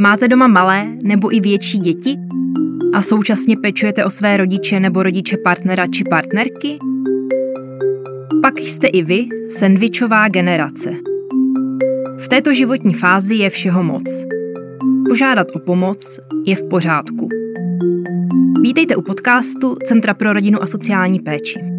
Máte doma malé nebo i větší děti? A současně pečujete o své rodiče nebo rodiče partnera či partnerky? Pak jste i vy sendvičová generace. V této životní fázi je všeho moc. Požádat o pomoc je v pořádku. Vítejte u podcastu Centra pro rodinu a sociální péči.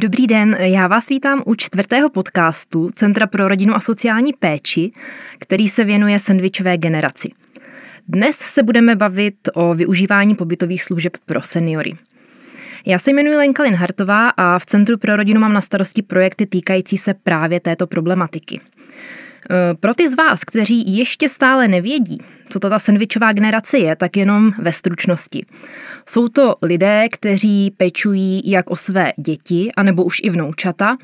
Dobrý den, já vás vítám u čtvrtého podcastu Centra pro rodinu a sociální péči, který se věnuje sandvičové generaci. Dnes se budeme bavit o využívání pobytových služeb pro seniory. Já se jmenuji Lenka Linhartová a v Centru pro rodinu mám na starosti projekty týkající se právě této problematiky. E, pro ty z vás, kteří ještě stále nevědí, co to ta sandvičová generace je, tak jenom ve stručnosti. Jsou to lidé, kteří pečují jak o své děti, anebo už i vnoučata,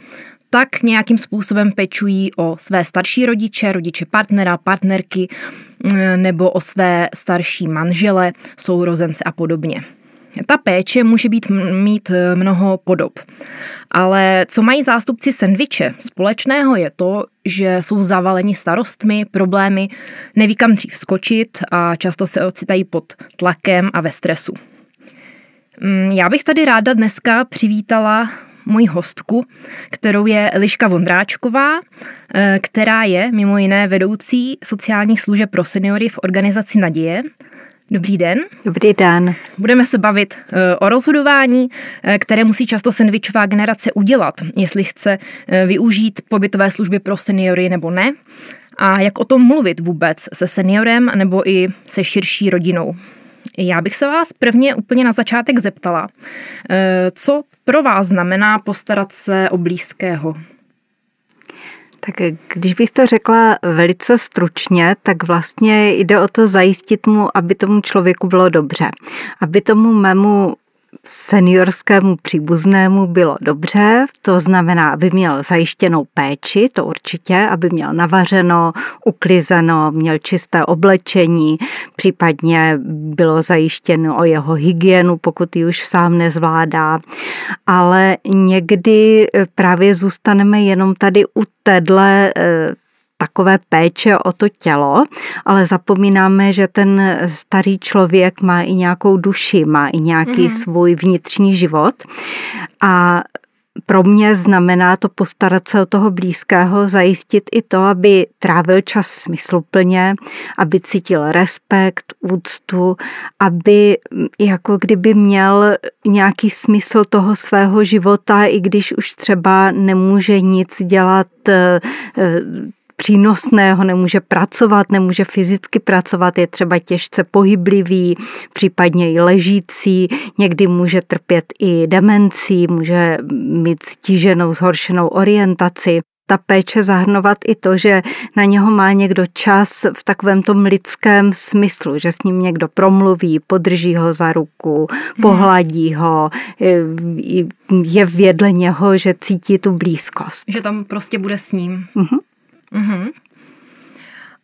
tak nějakým způsobem pečují o své starší rodiče, rodiče partnera, partnerky, e, nebo o své starší manžele, sourozence a podobně. Ta péče může být mít e, mnoho podob. Ale co mají zástupci sendviče společného je to, že jsou zavaleni starostmi, problémy, neví kam dřív skočit a často se ocitají pod tlakem a ve stresu. Mm, já bych tady ráda dneska přivítala moji hostku, kterou je Liška Vondráčková, e, která je mimo jiné vedoucí sociálních služeb pro seniory v organizaci Naděje Dobrý den. Dobrý den. Budeme se bavit eh, o rozhodování, eh, které musí často sandvičová generace udělat, jestli chce eh, využít pobytové služby pro seniory nebo ne. A jak o tom mluvit vůbec se seniorem nebo i se širší rodinou. Já bych se vás prvně úplně na začátek zeptala, co pro vás znamená postarat se o blízkého? Tak když bych to řekla velice stručně, tak vlastně jde o to zajistit mu, aby tomu člověku bylo dobře. Aby tomu mému seniorskému příbuznému bylo dobře, to znamená, aby měl zajištěnou péči, to určitě, aby měl navařeno, uklizeno, měl čisté oblečení, případně bylo zajištěno o jeho hygienu, pokud ji už sám nezvládá. Ale někdy právě zůstaneme jenom tady u téhle eh, takové péče o to tělo, ale zapomínáme, že ten starý člověk má i nějakou duši, má i nějaký mm. svůj vnitřní život a pro mě znamená to postarat se o toho blízkého, zajistit i to, aby trávil čas smysluplně, aby cítil respekt, úctu, aby jako kdyby měl nějaký smysl toho svého života, i když už třeba nemůže nic dělat eh, přínosného, nemůže pracovat, nemůže fyzicky pracovat, je třeba těžce pohyblivý, případně i ležící, někdy může trpět i demencí, může mít stíženou, zhoršenou orientaci ta péče zahrnovat i to, že na něho má někdo čas v takovém tom lidském smyslu, že s ním někdo promluví, podrží ho za ruku, mhm. pohladí ho, je vědle něho, že cítí tu blízkost. Že tam prostě bude s ním. Uh-huh. Mm-hmm.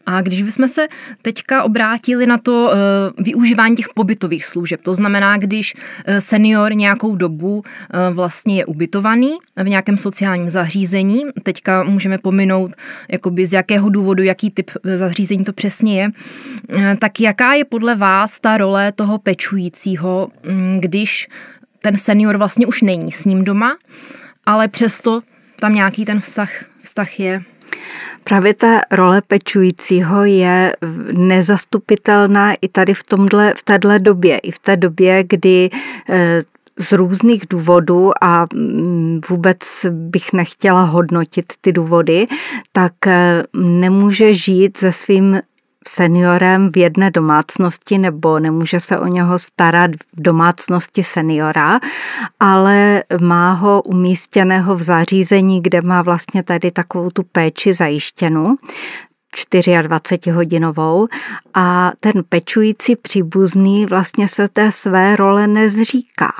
A když bychom se teďka obrátili na to uh, využívání těch pobytových služeb, to znamená, když uh, senior nějakou dobu uh, vlastně je ubytovaný v nějakém sociálním zařízení, teďka můžeme pominout, jakoby z jakého důvodu, jaký typ zařízení to přesně je, uh, tak jaká je podle vás ta role toho pečujícího, um, když ten senior vlastně už není s ním doma, ale přesto tam nějaký ten vztah, vztah je? Právě ta role pečujícího je nezastupitelná i tady v, tomhle, v téhle době, i v té době, kdy eh, z různých důvodů a mm, vůbec bych nechtěla hodnotit ty důvody, tak eh, nemůže žít se svým seniorem v jedné domácnosti nebo nemůže se o něho starat v domácnosti seniora, ale má ho umístěného v zařízení, kde má vlastně tady takovou tu péči zajištěnou. 24-hodinovou a ten pečující příbuzný vlastně se té své role nezříká.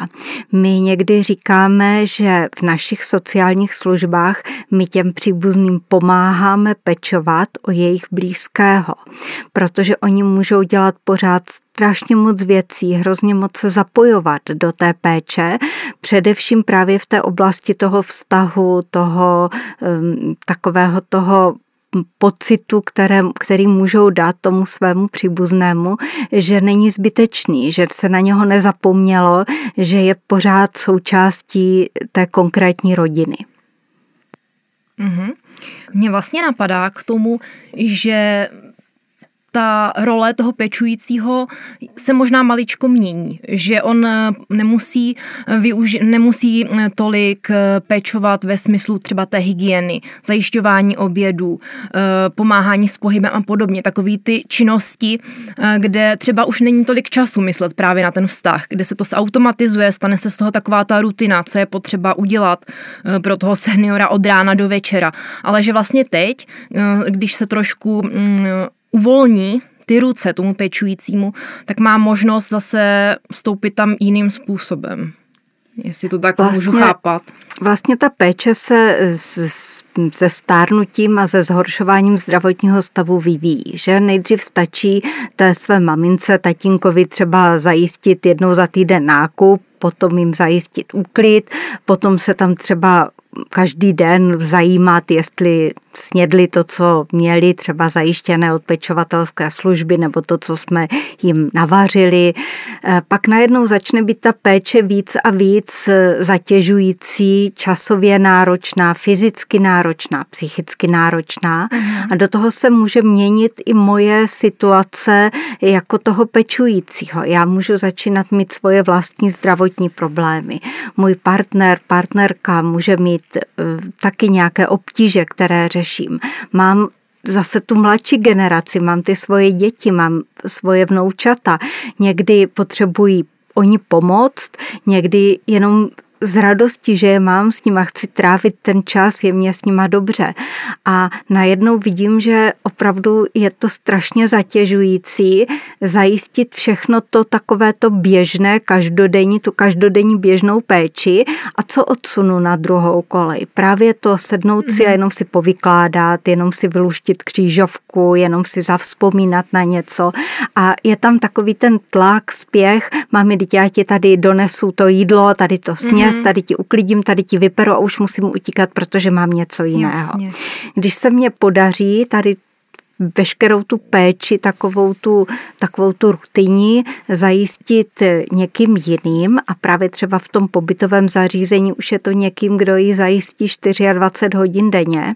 My někdy říkáme, že v našich sociálních službách my těm příbuzným pomáháme pečovat o jejich blízkého, protože oni můžou dělat pořád strašně moc věcí, hrozně moc se zapojovat do té péče, především právě v té oblasti toho vztahu, toho um, takového toho pocitu, které, který můžou dát tomu svému příbuznému, že není zbytečný, že se na něho nezapomnělo, že je pořád součástí té konkrétní rodiny. Mm-hmm. Mně vlastně napadá k tomu, že ta role toho pečujícího se možná maličko mění, že on eh, nemusí, eh, využi- nemusí eh, tolik pečovat ve smyslu třeba té hygieny, zajišťování obědů, pomáhání s pohybem a podobně. Takový ty činnosti, kde třeba už není tolik času myslet právě na ten vztah, kde se to zautomatizuje, stane se z toho taková ta rutina, co je potřeba udělat pro toho seniora od rána do večera. Ale že vlastně teď, když se trošku mm, uvolní ty ruce tomu pečujícímu, tak má možnost zase vstoupit tam jiným způsobem. Jestli to tak vlastně, můžu chápat. Vlastně ta péče se se stárnutím a se zhoršováním zdravotního stavu vyvíjí. Že nejdřív stačí té své mamince, tatínkovi třeba zajistit jednou za týden nákup, potom jim zajistit úklid, potom se tam třeba každý den zajímat, jestli snědli to, co měli, třeba zajištěné od pečovatelské služby nebo to, co jsme jim navařili. Eh, pak najednou začne být ta péče víc a víc eh, zatěžující, časově náročná, fyzicky náročná, psychicky náročná uh-huh. a do toho se může měnit i moje situace jako toho pečujícího. Já můžu začínat mít svoje vlastní zdravotní problémy. Můj partner, partnerka může mít uh, taky nějaké obtíže, které řeší řeším. Mám zase tu mladší generaci, mám ty svoje děti, mám svoje vnoučata. Někdy potřebují oni pomoct, někdy jenom z radosti, že je mám s nima, chci trávit ten čas, je mě s nima dobře. A najednou vidím, že opravdu je to strašně zatěžující zajistit všechno to takové to běžné, každodenní, tu každodenní běžnou péči a co odsunu na druhou kolej. Právě to sednout si a mhm. jenom si povykládat, jenom si vyluštit křížovku, jenom si zavzpomínat na něco a je tam takový ten tlak, spěch, mami, dítě, já ti tady donesu to jídlo, tady to sněz, mm-hmm. tady ti uklidím, tady ti vyperu a už musím utíkat, protože mám něco jiného. Jasně. Když se mně podaří tady veškerou tu péči, takovou tu, takovou tu rutiní zajistit někým jiným. A právě třeba v tom pobytovém zařízení už je to někým, kdo ji zajistí 24 hodin denně,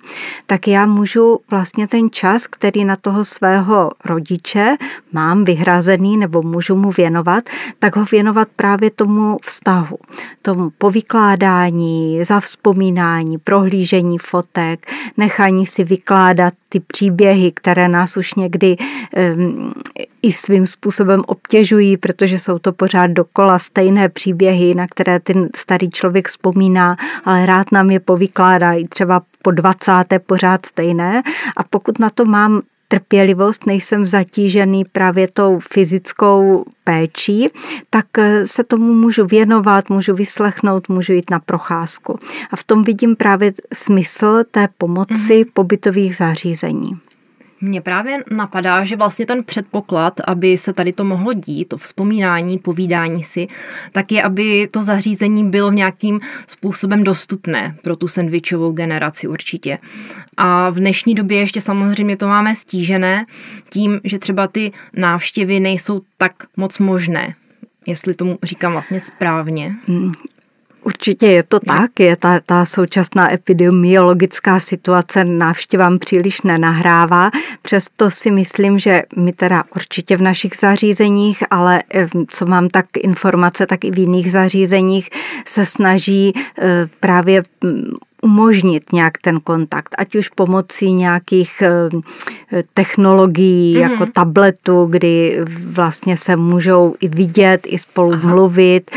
tak já můžu vlastně ten čas, který na toho svého rodiče mám vyhrazený nebo můžu mu věnovat, tak ho věnovat právě tomu vztahu, tomu povykládání, zavzpomínání, prohlížení fotek, nechání si vykládat ty příběhy, které nás už někdy i svým způsobem obtěžují, protože jsou to pořád dokola stejné příběhy, na které ten starý člověk vzpomíná, ale rád nám je povykládá i třeba po 20. pořád stejné. A pokud na to mám trpělivost, nejsem zatížený právě tou fyzickou péčí, tak eh, se tomu můžu věnovat, můžu vyslechnout, můžu jít na procházku. A v tom vidím právě smysl té pomoci mm-hmm. pobytových zařízení. Mně právě napadá, že vlastně ten předpoklad, aby se tady to mohlo dít, to vzpomínání, povídání si, tak je, aby to zařízení bylo nějakým způsobem dostupné pro tu sandvičovou generaci určitě. A v dnešní době ještě samozřejmě to máme stížené tím, že třeba ty návštěvy nejsou tak moc možné jestli tomu říkám vlastně správně. Určitě je to tak, je ta, ta současná epidemiologická situace návštěvám příliš nenahrává, přesto si myslím, že my teda určitě v našich zařízeních, ale eh, co mám tak informace, tak i v jiných zařízeních se snaží eh, právě mm, umožnit nějak ten kontakt, ať už pomocí nějakých eh, technologií, mm-hmm. jako tabletu, kdy vlastně se můžou i vidět, i spolu Aha. mluvit,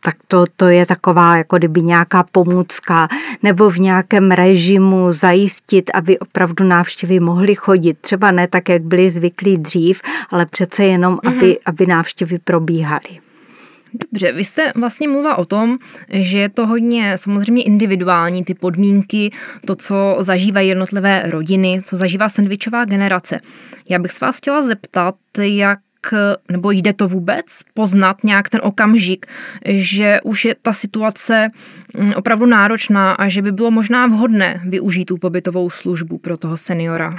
tak to, to je taková jako kdyby nějaká pomůcka, nebo v nějakém režimu zajistit, aby opravdu návštěvy mohly chodit. Třeba ne tak, jak byly zvyklí dřív, ale přece jenom, mm-hmm. aby, aby návštěvy probíhaly. Dobře, vy jste vlastně mluvila o tom, že je to hodně samozřejmě individuální, ty podmínky, to, co zažívají jednotlivé rodiny, co zažívá sandvičová generace. Já bych se vás chtěla zeptat, jak nebo jde to vůbec poznat nějak ten okamžik, že už je ta situace mm, opravdu náročná a že by bylo možná vhodné využít tu pobytovou službu pro toho seniora?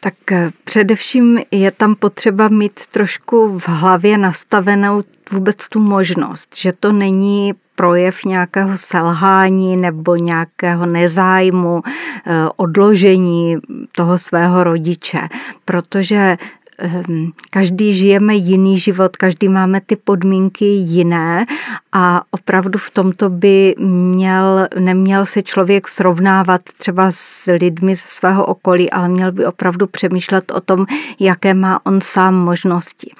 Tak eh, především je tam potřeba mít trošku v hlavě nastavenou vůbec tu možnost, že to není projev nějakého selhání nebo nějakého nezájmu, eh, odložení toho svého rodiče, protože každý žijeme jiný život, každý máme ty podmínky jiné a opravdu v tomto by měl, neměl se člověk srovnávat třeba s lidmi ze svého okolí, ale měl by opravdu přemýšlet o tom, jaké má on sám možnosti.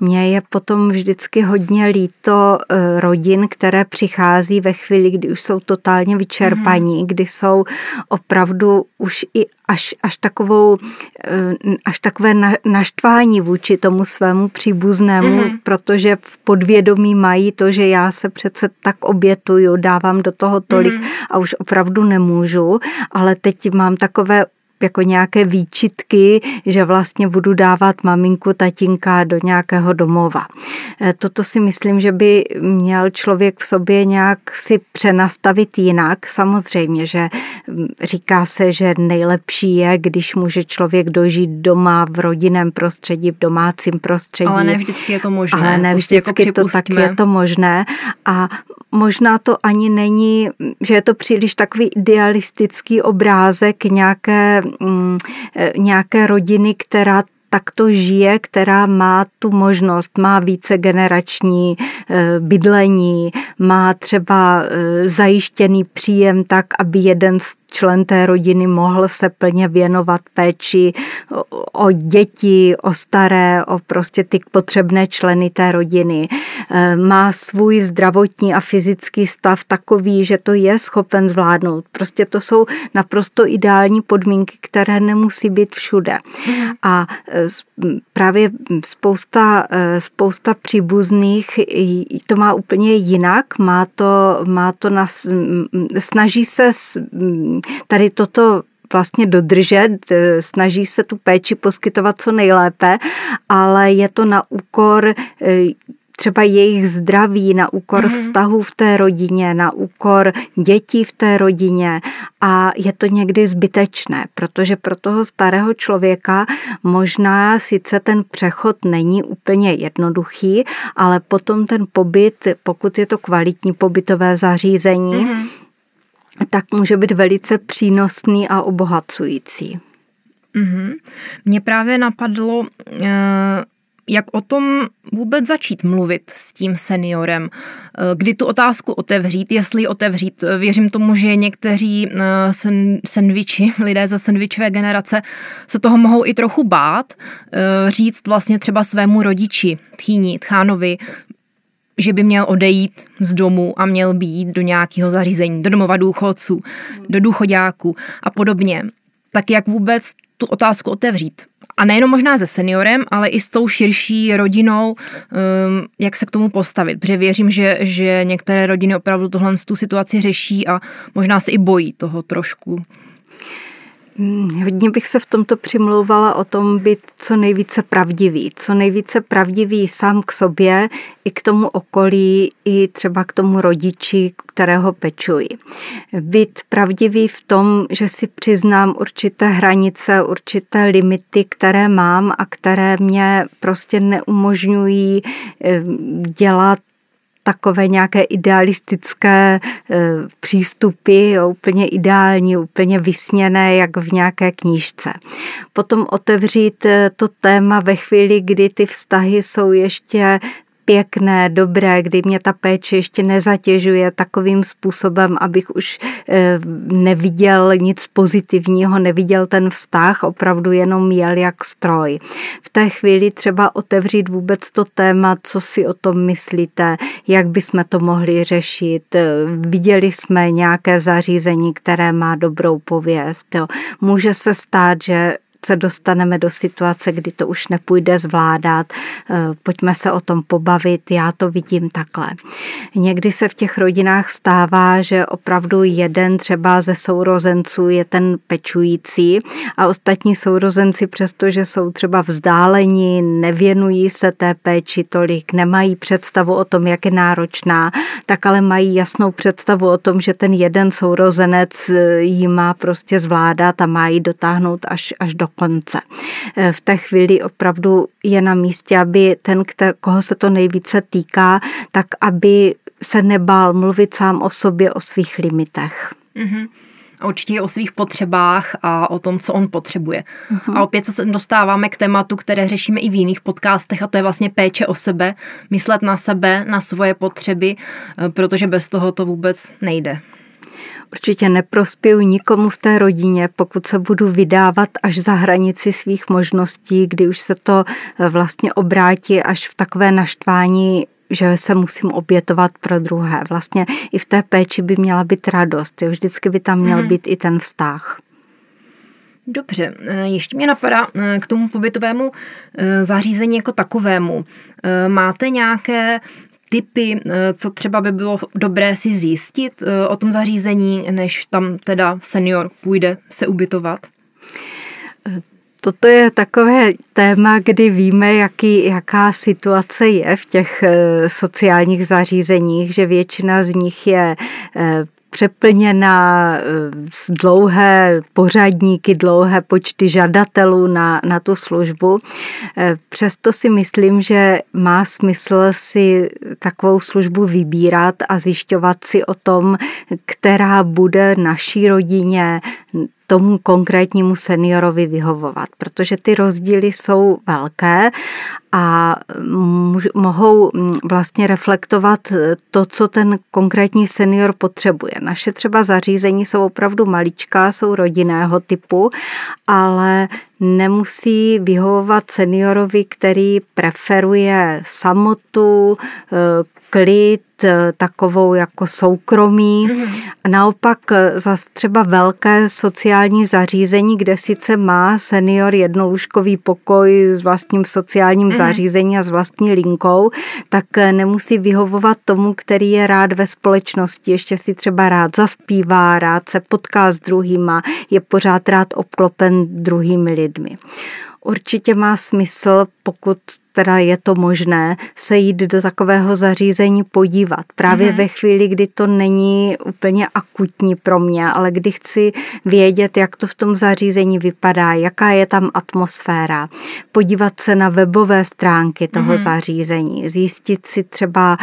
Mně je potom vždycky hodně líto eh, rodin, které přichází ve chvíli, kdy už jsou totálně vyčerpaní, mm. kdy jsou opravdu už i až, až, takovou, eh, až takové naštvání vůči tomu svému příbuznému, mm-hmm. protože v podvědomí mají to, že já se přece tak obětuju, dávám do toho tolik mm-hmm. a už opravdu nemůžu, ale teď mám takové jako nějaké výčitky, že vlastně budu dávat maminku, tatínka do nějakého domova. E, toto si myslím, že by měl člověk v sobě nějak si přenastavit jinak. Samozřejmě, že říká se, že nejlepší je, když může člověk dožít doma v rodinném prostředí, v domácím prostředí. Ale ne vždycky je to možné. Ale ne to vždycky jako to tak je to možné. A možná to ani není, že je to příliš takový idealistický obrázek nějaké, nějaké rodiny, která takto žije, která má tu možnost, má více generační eh, bydlení, má třeba eh, zajištěný příjem tak, aby jeden z člen té rodiny mohl se plně věnovat péči o děti, o staré, o prostě ty potřebné členy té rodiny. E, má svůj zdravotní a fyzický stav takový, že to je schopen zvládnout. Prostě to jsou naprosto ideální podmínky, které nemusí být všude. A e, právě spousta, e, spousta příbuzných to má úplně jinak, má to, má to na, snaží se tady toto vlastně dodržet, e, snaží se tu péči poskytovat co nejlépe, ale je to na úkor e, třeba jejich zdraví, na úkor mm-hmm. vztahu v té rodině, na úkor dětí v té rodině a je to někdy zbytečné, protože pro toho starého člověka možná sice ten přechod není úplně jednoduchý, ale potom ten pobyt, pokud je to kvalitní pobytové zařízení, mm-hmm tak může být velice přínosný a obohacující. Mm-hmm. Mně právě napadlo, eh, jak o tom vůbec začít mluvit s tím seniorem, eh, kdy tu otázku otevřít, jestli otevřít. Věřím tomu, že někteří eh, sen, sendviči, lidé ze sendvičové generace se toho mohou i trochu bát, říct vlastně třeba svému rodiči, tchýni, tchánovi, že by měl odejít z domu a měl být do nějakého zařízení, do domova důchodců, do důchodáků a podobně. Tak jak vůbec tu otázku otevřít? A nejenom možná se seniorem, ale i s tou širší rodinou, um, jak se k tomu postavit. Protože věřím, že, že některé rodiny opravdu tohle tu situaci řeší a možná se i bojí toho trošku. Hmm, hodně bych se v tomto přimlouvala o tom být co nejvíce pravdivý. Co nejvíce pravdivý sám k sobě, i k tomu okolí, i třeba k tomu rodiči, kterého pečuji. Být pravdivý v tom, že si přiznám určité hranice, určité limity, které mám a které mě prostě neumožňují eh, dělat takové nějaké idealistické e, přístupy, jo, úplně ideální, úplně vysněné, jak v nějaké knížce. Potom otevřít e, to téma ve chvíli, kdy ty vztahy jsou ještě pěkné, dobré, kdy mě ta péče ještě nezatěžuje takovým způsobem, abych už eh, neviděl nic pozitivního, neviděl ten vztah, opravdu jenom jel jak stroj. V té chvíli třeba otevřít vůbec to téma, co si o tom myslíte, jak bychom to mohli řešit. Viděli jsme nějaké zařízení, které má dobrou pověst. Jo. Může se stát, že se dostaneme do situace, kdy to už nepůjde zvládat, eh, pojďme se o tom pobavit, já to vidím takhle. Někdy se v těch rodinách stává, že opravdu jeden třeba ze sourozenců je ten pečující a ostatní sourozenci, přestože jsou třeba vzdáleni, nevěnují se té péči tolik, nemají představu o tom, jak je náročná, tak ale mají jasnou představu o tom, že ten jeden sourozenec eh, jí má prostě zvládat a má ji dotáhnout až, až do konce. Eh, v té chvíli opravdu je na místě, aby ten, koho se to nejvíce týká, tak aby se nebál mluvit sám o sobě, o svých limitech. Mm-hmm určitě o svých potřebách a o tom, co on potřebuje. Uh-huh. A opět se dostáváme k tématu, které řešíme i v jiných podcastech a to je vlastně péče o sebe, myslet na sebe, na svoje potřeby, eh, protože bez toho to vůbec nejde. Určitě neprospěju nikomu v té rodině, pokud se budu vydávat až za hranici svých možností, kdy už se to eh, vlastně obrátí až v takové naštvání že se musím obětovat pro druhé. Vlastně i v té péči by měla být radost. Jo? Vždycky by tam měl hmm. být i ten vztah. Dobře, eh, ještě mě napadá eh, k tomu pobytovému zařízení jako takovému. Máte nějaké typy, co třeba by bylo dobré si zjistit o tom zařízení, než tam teda senior půjde se ubytovat? Toto je takové téma, kdy víme, jaký, jaká situace je v těch eh, sociálních zařízeních, že většina z nich je eh, přeplněná eh, dlouhé pořadníky, dlouhé počty žadatelů na, na tu službu. Přesto si myslím, že má smysl si takovou službu vybírat a zjišťovat si o tom, která bude naší rodině, tomu konkrétnímu seniorovi vyhovovat, protože ty rozdíly jsou velké a mohou vlastně reflektovat to, co ten konkrétní senior potřebuje. Naše třeba zařízení jsou opravdu maličká, jsou rodinného typu, ale nemusí vyhovovat seniorovi, který preferuje samotu, klid, eh, takovou jako soukromí. Mm-hmm. Naopak eh, zase třeba velké sociální zařízení, kde sice má senior jednolůžkový pokoj s vlastním sociálním mm-hmm. zařízením a s vlastní linkou, tak eh, nemusí vyhovovat tomu, který je rád ve společnosti, ještě si třeba rád zaspívá, rád se potká s druhýma, je pořád rád obklopen druhými lidmi. Určitě má smysl, pokud teda je to možné, se jít do takového zařízení podívat. Právě mm-hmm. ve chvíli, kdy to není úplně akutní pro mě, ale kdy chci vědět, jak to v tom zařízení vypadá, jaká je tam atmosféra, podívat se na webové stránky toho mm-hmm. zařízení, zjistit si třeba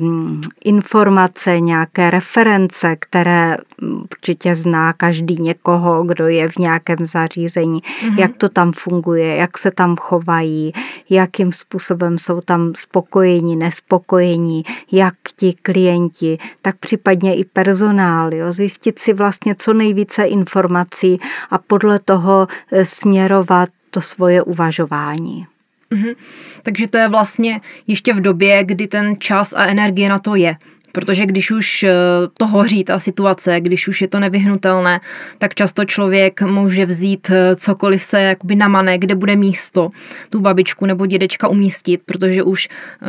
um, informace, nějaké reference, které určitě zná každý někoho, kdo je v nějakém zařízení, mm-hmm. jak to tam funguje, jak se tam chovají, jakým jakým způsobem jsou tam spokojení, nespokojení, jak ti klienti, tak případně i personál. Jo? Zjistit si vlastně co nejvíce informací a podle toho eh, směrovat to svoje uvažování. Mm-hmm. Takže to je vlastně ještě v době, kdy ten čas a energie na to je. Protože když už eh, to hoří, ta situace, když už je to nevyhnutelné, tak často člověk může vzít eh, cokoliv se jakoby namane, kde bude místo tu babičku nebo dědečka umístit, protože už eh,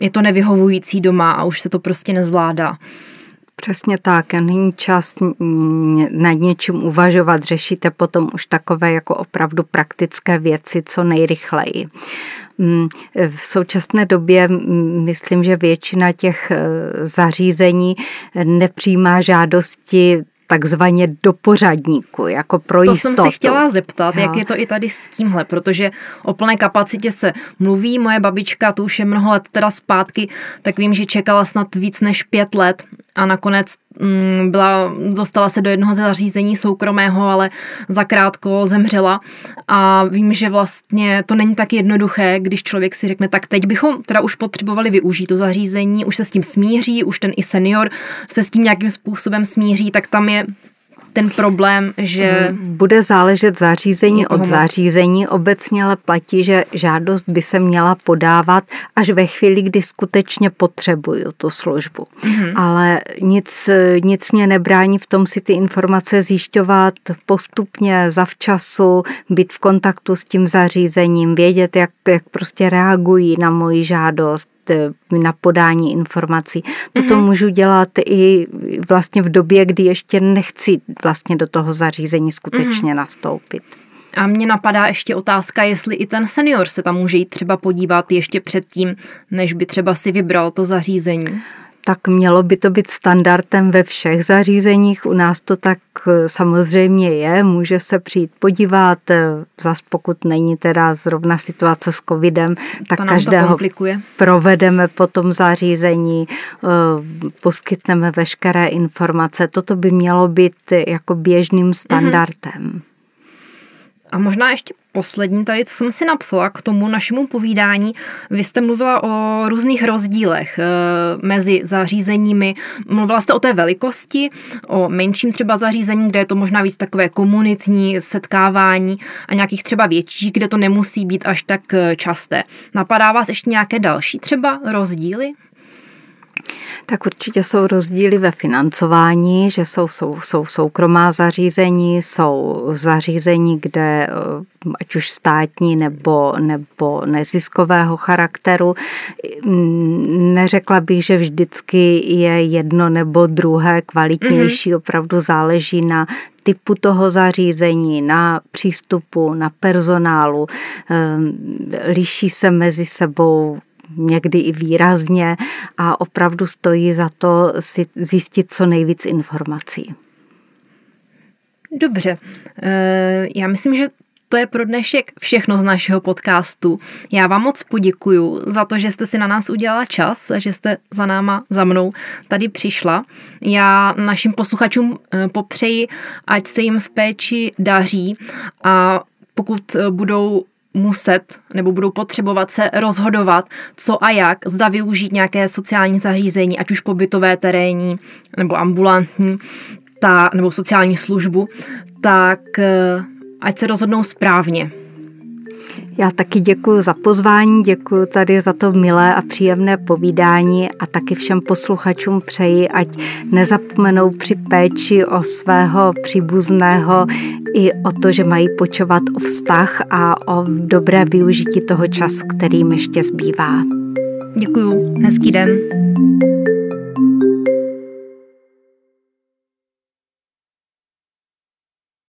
je to nevyhovující doma a už se to prostě nezvládá. Přesně tak, není čas nad něčím uvažovat, řešíte potom už takové jako opravdu praktické věci co nejrychleji. Mm, v současné době myslím, že většina těch e, zařízení nepřijímá žádosti takzvaně do pořadníku, jako pro to jistotu. To jsem se chtěla zeptat, jo. jak je to i tady s tímhle, protože o plné kapacitě se mluví, moje babička, tu už je mnoho let teda zpátky, tak vím, že čekala snad víc než pět let a nakonec mm, byla, dostala se do jednoho ze zařízení soukromého, ale zakrátko zemřela. A vím, že vlastně to není tak jednoduché, když člověk si řekne, tak teď bychom teda už potřebovali využít to zařízení, už se s tím smíří, už ten i senior se s tím nějakým způsobem smíří, tak tam je ten problém, že... Bude záležet zařízení od zařízení. Obecně ale platí, že žádost by se měla podávat až ve chvíli, kdy skutečně potřebuju tu službu. Mm-hmm. Ale nic, nic mě nebrání v tom si ty informace zjišťovat postupně, zavčasu, být v kontaktu s tím zařízením, vědět, jak, jak prostě reagují na moji žádost, na podání informací. Toto mm-hmm. můžu dělat i vlastně v době, kdy ještě nechci vlastně do toho zařízení skutečně mm-hmm. nastoupit. A mě napadá ještě otázka, jestli i ten senior se tam může jít třeba podívat ještě předtím, než by třeba si vybral to zařízení tak mělo by to být standardem ve všech zařízeních. U nás to tak eh, samozřejmě je, může se přijít podívat, eh, zas pokud není teda zrovna situace s covidem, tak každého provedeme po tom zařízení, eh, poskytneme veškeré informace. Toto by mělo být jako běžným standardem. Mm-hmm. A možná ještě poslední tady, co jsem si napsala k tomu našemu povídání. Vy jste mluvila o různých rozdílech e, mezi zařízeními. Mluvila jste o té velikosti, o menším třeba zařízení, kde je to možná víc takové komunitní setkávání a nějakých třeba větších, kde to nemusí být až tak eh, časté. Napadá vás ještě nějaké další třeba rozdíly? Tak určitě jsou rozdíly ve financování, že jsou, jsou, jsou soukromá zařízení, jsou zařízení, kde eh, ať už státní nebo, nebo neziskového charakteru. Mm, neřekla bych, že vždycky je jedno nebo druhé kvalitnější, mm-hmm. opravdu záleží na typu toho zařízení, na přístupu, na personálu. Ehm, liší se mezi sebou někdy i výrazně a opravdu stojí za to si zjistit co nejvíc informací. Dobře, eh, já myslím, že to je pro dnešek všechno z našeho podcastu. Já vám moc poděkuju za to, že jste si na nás udělala čas, že jste za náma, za mnou tady přišla. Já našim posluchačům eh, popřeji, ať se jim v péči daří a pokud eh, budou muset nebo budou potřebovat se rozhodovat, co a jak, zda využít nějaké sociální zařízení, ať už pobytové, terénní nebo ambulantní, ta, nebo sociální službu, tak eh, ať se rozhodnou správně. Já taky děkuji za pozvání, děkuji tady za to milé a příjemné povídání a taky všem posluchačům přeji, ať nezapomenou při péči o svého příbuzného i o to, že mají počovat o vztah a o dobré využití toho času, který jim ještě zbývá. Děkuji, hezký den.